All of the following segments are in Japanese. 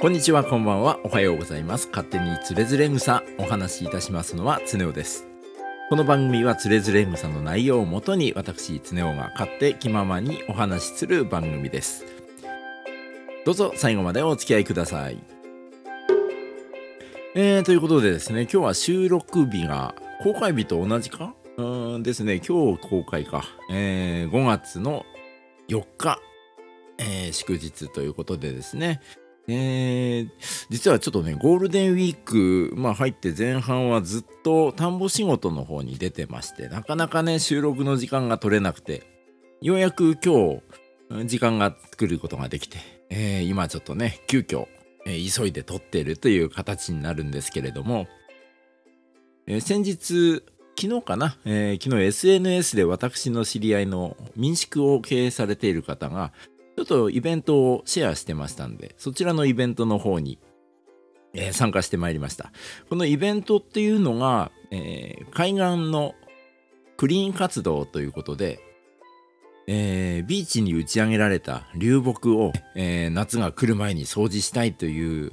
こんにちは、こんばんは。おはようございます。勝手につれづれ草お話しいたしますのはつねおです。この番組はつれづれ草の内容をもとに私つねおが勝手気ままにお話しする番組です。どうぞ最後までお付き合いください。えー、ということでですね、今日は収録日が公開日と同じか？うーんですね、今日公開か。えー、5月の4日、えー祝日ということでですね、えー実はちょっとね、ゴールデンウィーク、まあ入って前半はずっと田んぼ仕事の方に出てまして、なかなかね、収録の時間が取れなくて、ようやく今日、時間が作ることができて、えー今ちょっとね、急遽、えー急いで撮っているという形になるんですけれども、え先日、昨日かな、えー昨日 SNS で私の知り合いの民宿を経営されている方が、ちょっとイベントをシェアしてましたんで、そちらのイベントの方に、えー参加してまいりました。このイベントっていうのが、えー海岸のクリーン活動ということで、えービーチに打ち上げられた流木を、え夏が来る前に掃除したいという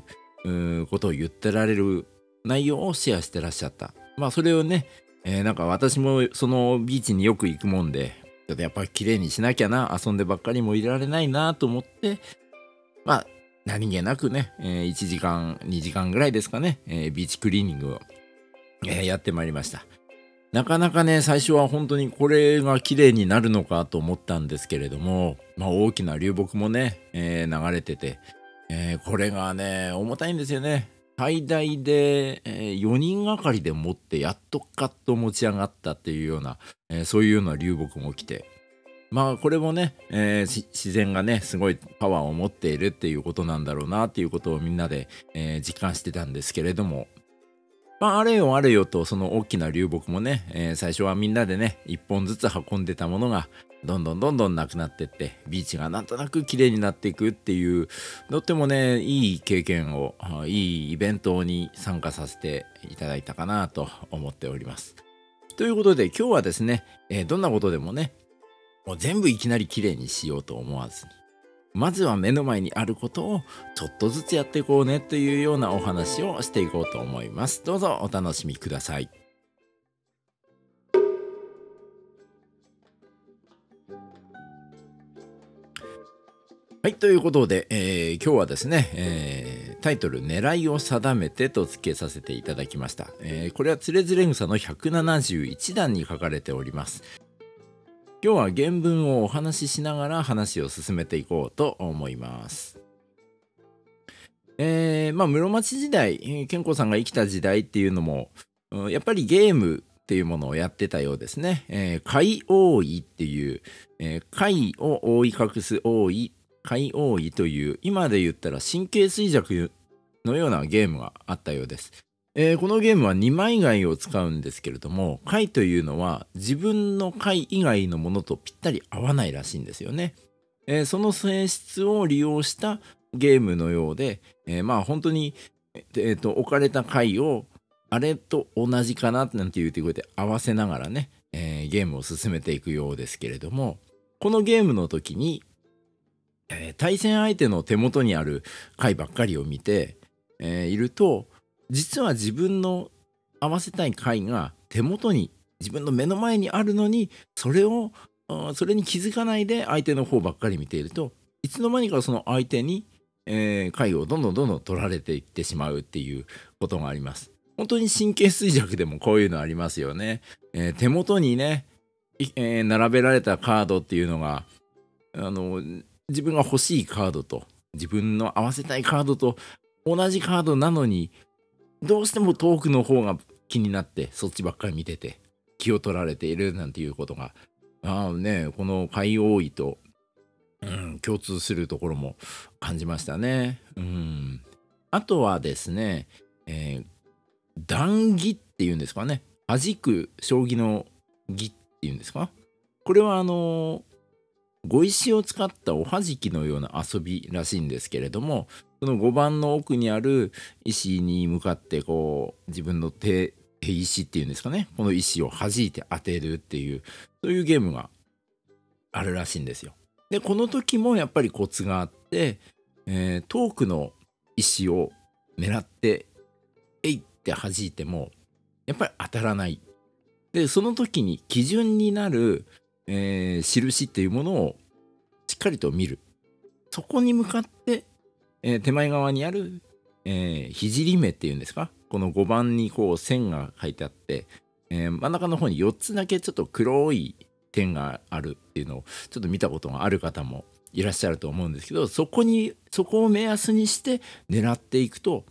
ことを言ってられる内容をシェアしてらっしゃった。まあそれをね、えなんか私もそのビーチによく行くもんで、ちょっとやっぱり綺麗にしなきゃな、遊んでばっかりもいられないなと思って、まあ何気なくね、えー1時間、2時間ぐらいですかね、えービーチクリーニングを、えーやってまいりました。なかなかね、最初は本当にこれが綺麗になるのかと思ったんですけれども、まあ大きな流木もね、えー流れてて、えーこれがね、重たいんですよね。最大で、え4人がかりで持ってやっとカッと持ち上がったっていうような、えーそういうような流木も来て、まあこれもね、えー自然がね、すごいパワーを持っているっていうことなんだろうなっていうことをみんなで、えー実感してたんですけれども、まあ、あれよあれよとその大きな流木もね、えー最初はみんなでね一本ずつ運んでたものがどんどんどんどんなくなってってビーチがなんとなく綺麗になっていくっていうとってもねいい経験をいいイベントに参加させていただいたかなと思っております。ということで今日はですね、えーどんなことでもねもう全部いきなり綺麗にしようと思わずにまずは目の前にあることをちょっとずつやっていこうねというようなお話をしていこうと思います。どうぞお楽しみください。はい、ということで、えー今日はですね、えータイトル「狙いを定めて」と付けさせていただきました。えーこれはつれづれ草の171段に書かれております。今日は原文をお話ししながら話を進めていこうと思います。えーまあ室町時代、えー健康さんが生きた時代っていうのも、やっぱりゲームっていうものをやってたようですね。えー、海王位っていう、えー海を覆い隠す王位、海王位という、今で言ったら神経衰弱のようなゲームがあったようです。えーこのゲームは2枚貝を使うんですけれども貝というのは自分の貝以外のものとぴったり合わないらしいんですよね。えーその性質を利用したゲームのようで、えーまあ本当に、えーと置かれた貝をあれと同じかななんて言うてこうやって合わせながらね、えゲームを進めていくようですけれどもこのゲームの時に、え対戦相手の手元にある貝ばっかりを見て、えいると実は自分の合わせたい貝が手元に自分の目の前にあるのにそれをそれに気づかないで相手の方ばっかり見ているといつの間にかその相手に、えー貝をどんどんどんどん取られていってしまうっていうことがあります。本当に神経衰弱でもこういうのありますよね。えー手元にね、えー並べられたカードっていうのがあの自分が欲しいカードと自分の合わせたいカードと同じカードなのにどうしても遠くの方が気になってそっちばっかり見てて気を取られているなんていうことがああねこの海王位と、うん、共通するところも感じましたね。うん、あとはですね、えー段義っていうんですかね。弾く将棋の義っていうんですか。これはあの碁石を使ったおはじきのような遊びらしいんですけれどもその5番の奥にある石に向かってこう自分の手手石っていうんですかね。この石を弾いて当てるっていうそういうゲームがあるらしいんですよ。でこの時もやっぱりコツがあって、えー遠くの石を狙ってえいって弾いてもやっぱり当たらない。でその時に基準になる、えー、印っていうものをしっかりと見る。そこに向かって、えー、手前側にある、えー、聖目っていうんですか？この5番にこう線が書いてあって、えー、真ん中の方に4つだけちょっと黒い点があるっていうのをちょっと見たことがある方もいらっしゃると思うんですけどそこにそこを目安にして狙っていくと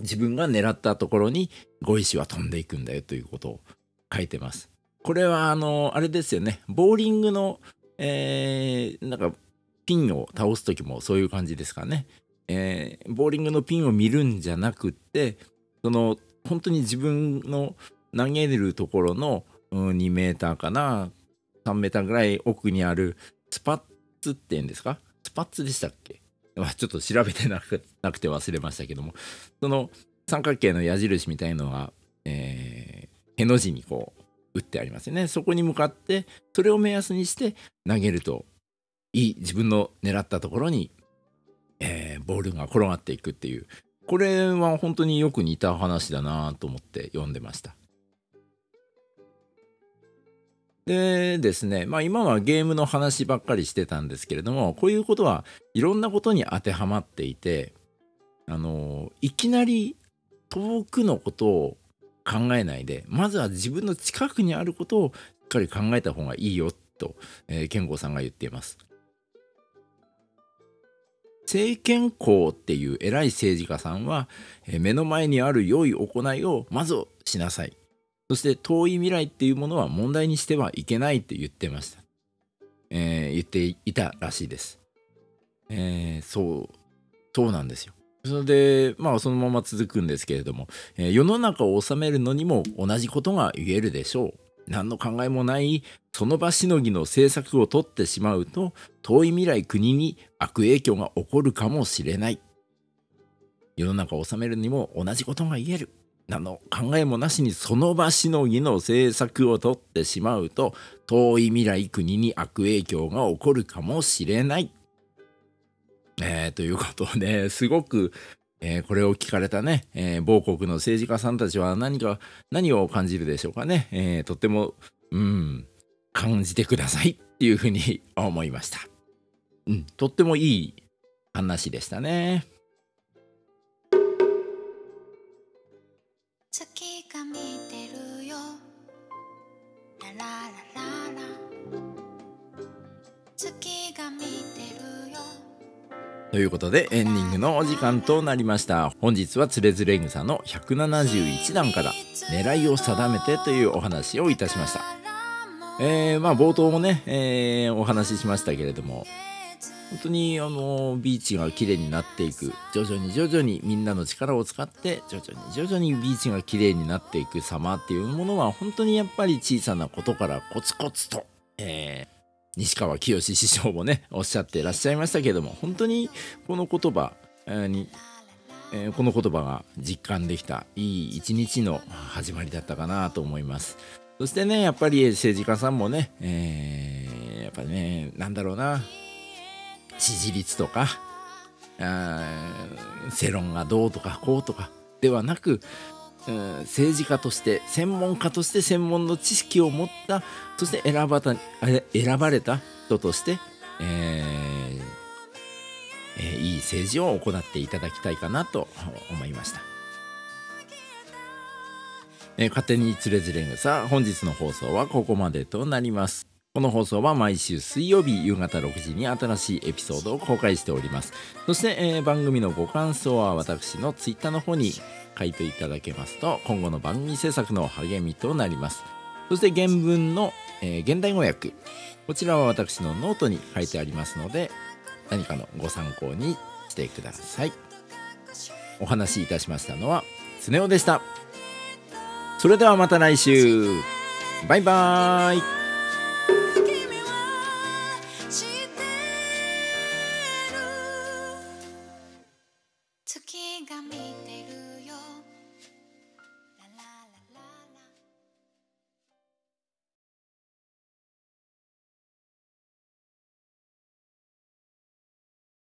自分が狙ったところに碁石は飛んでいくんだよということを書いてます。これはあのあれですよねボーリングの、えー、なんかピンを倒す時もそういう感じですかね。えー、ボーリングのピンを見るんじゃなくってその本当に自分の投げるところの、うん、2メーターかな3メーターぐらい奥にあるスパッツって言うんですか？スパッツでしたっけ、ちょっと調べてなくなくて忘れましたけども。その三角形の矢印みたいのが、えー、への字にこう打ってありますよね。そこに向かってそれを目安にして投げるといい自分の狙ったところに、えー、ボールが転がっていくっていうこれは本当によく似た話だなと思って読んでました。でですね、まあ今はゲームの話ばっかりしてたんですけれども、こういうことはいろんなことに当てはまっていて、あの、いきなり遠くのことを考えないで、まずは自分の近くにあることをしっかり考えた方がいいよと、えー、健吾さんが言っています。政権公っていう偉い政治家さんは、目の前にある良い行いをまずしなさい。そして遠い未来っていうものは問題にしてはいけないって言ってました。えー、言っていたらしいです。えー、そう、そうなんですよ。それで、まあそのまま続くんですけれども、えー、世の中を治めるのにも同じことが言えるでしょう。何の考えもないその場しのぎの政策を取ってしまうと遠い未来国に悪影響が起こるかもしれない世の中を治めるにも同じことが言えるなの考えもなしにその場しのぎの政策を取ってしまうと遠い未来国に悪影響が起こるかもしれない。えー、ということで、すごく、えー、これを聞かれたね、えー、某国の政治家さんたちは何か何を感じるでしょうかね。えとっても、うん、感じてくださいっていうふうに 思いました。うん、とってもいい話でしたね。ということでエンディングのお時間となりました。本日はつれづれ草の171段から狙いを定めてというお話をいたしましたえー、まあ冒頭もね、えー、お話ししましたけれども本当にあのビーチが綺麗になっていく徐々に徐々にみんなの力を使って徐々に徐々にビーチが綺麗になっていく様っていうものは本当にやっぱり小さなことからコツコツと、えー、西川きよし師匠もねおっしゃってらっしゃいましたけれども本当にこの言葉に、えー、この言葉が実感できたいい一日の始まりだったかなと思います。そしてねやっぱり政治家さんもね、えー、やっぱりねなんだろうな支持率とかあ世論がどうとかこうとかではなく政治家として専門家として専門の知識を持ったそして選ばた選ばれた人として、えーえー、いい政治を行っていただきたいかなと思いました。えー、勝手につれづれ草本日の放送はここまでとなります。この放送は毎週水曜日夕方6時に新しいエピソードを公開しております。そして、えー、番組のご感想は私のツイッターの方に書いていただけますと今後の番組制作の励みとなりますそして原文の、えー、現代語訳こちらは私のノートに書いてありますので何かのご参考にしてくださいお話しいたしましたのはスネ夫でしたそれではまた来週。バイバーイ。月が見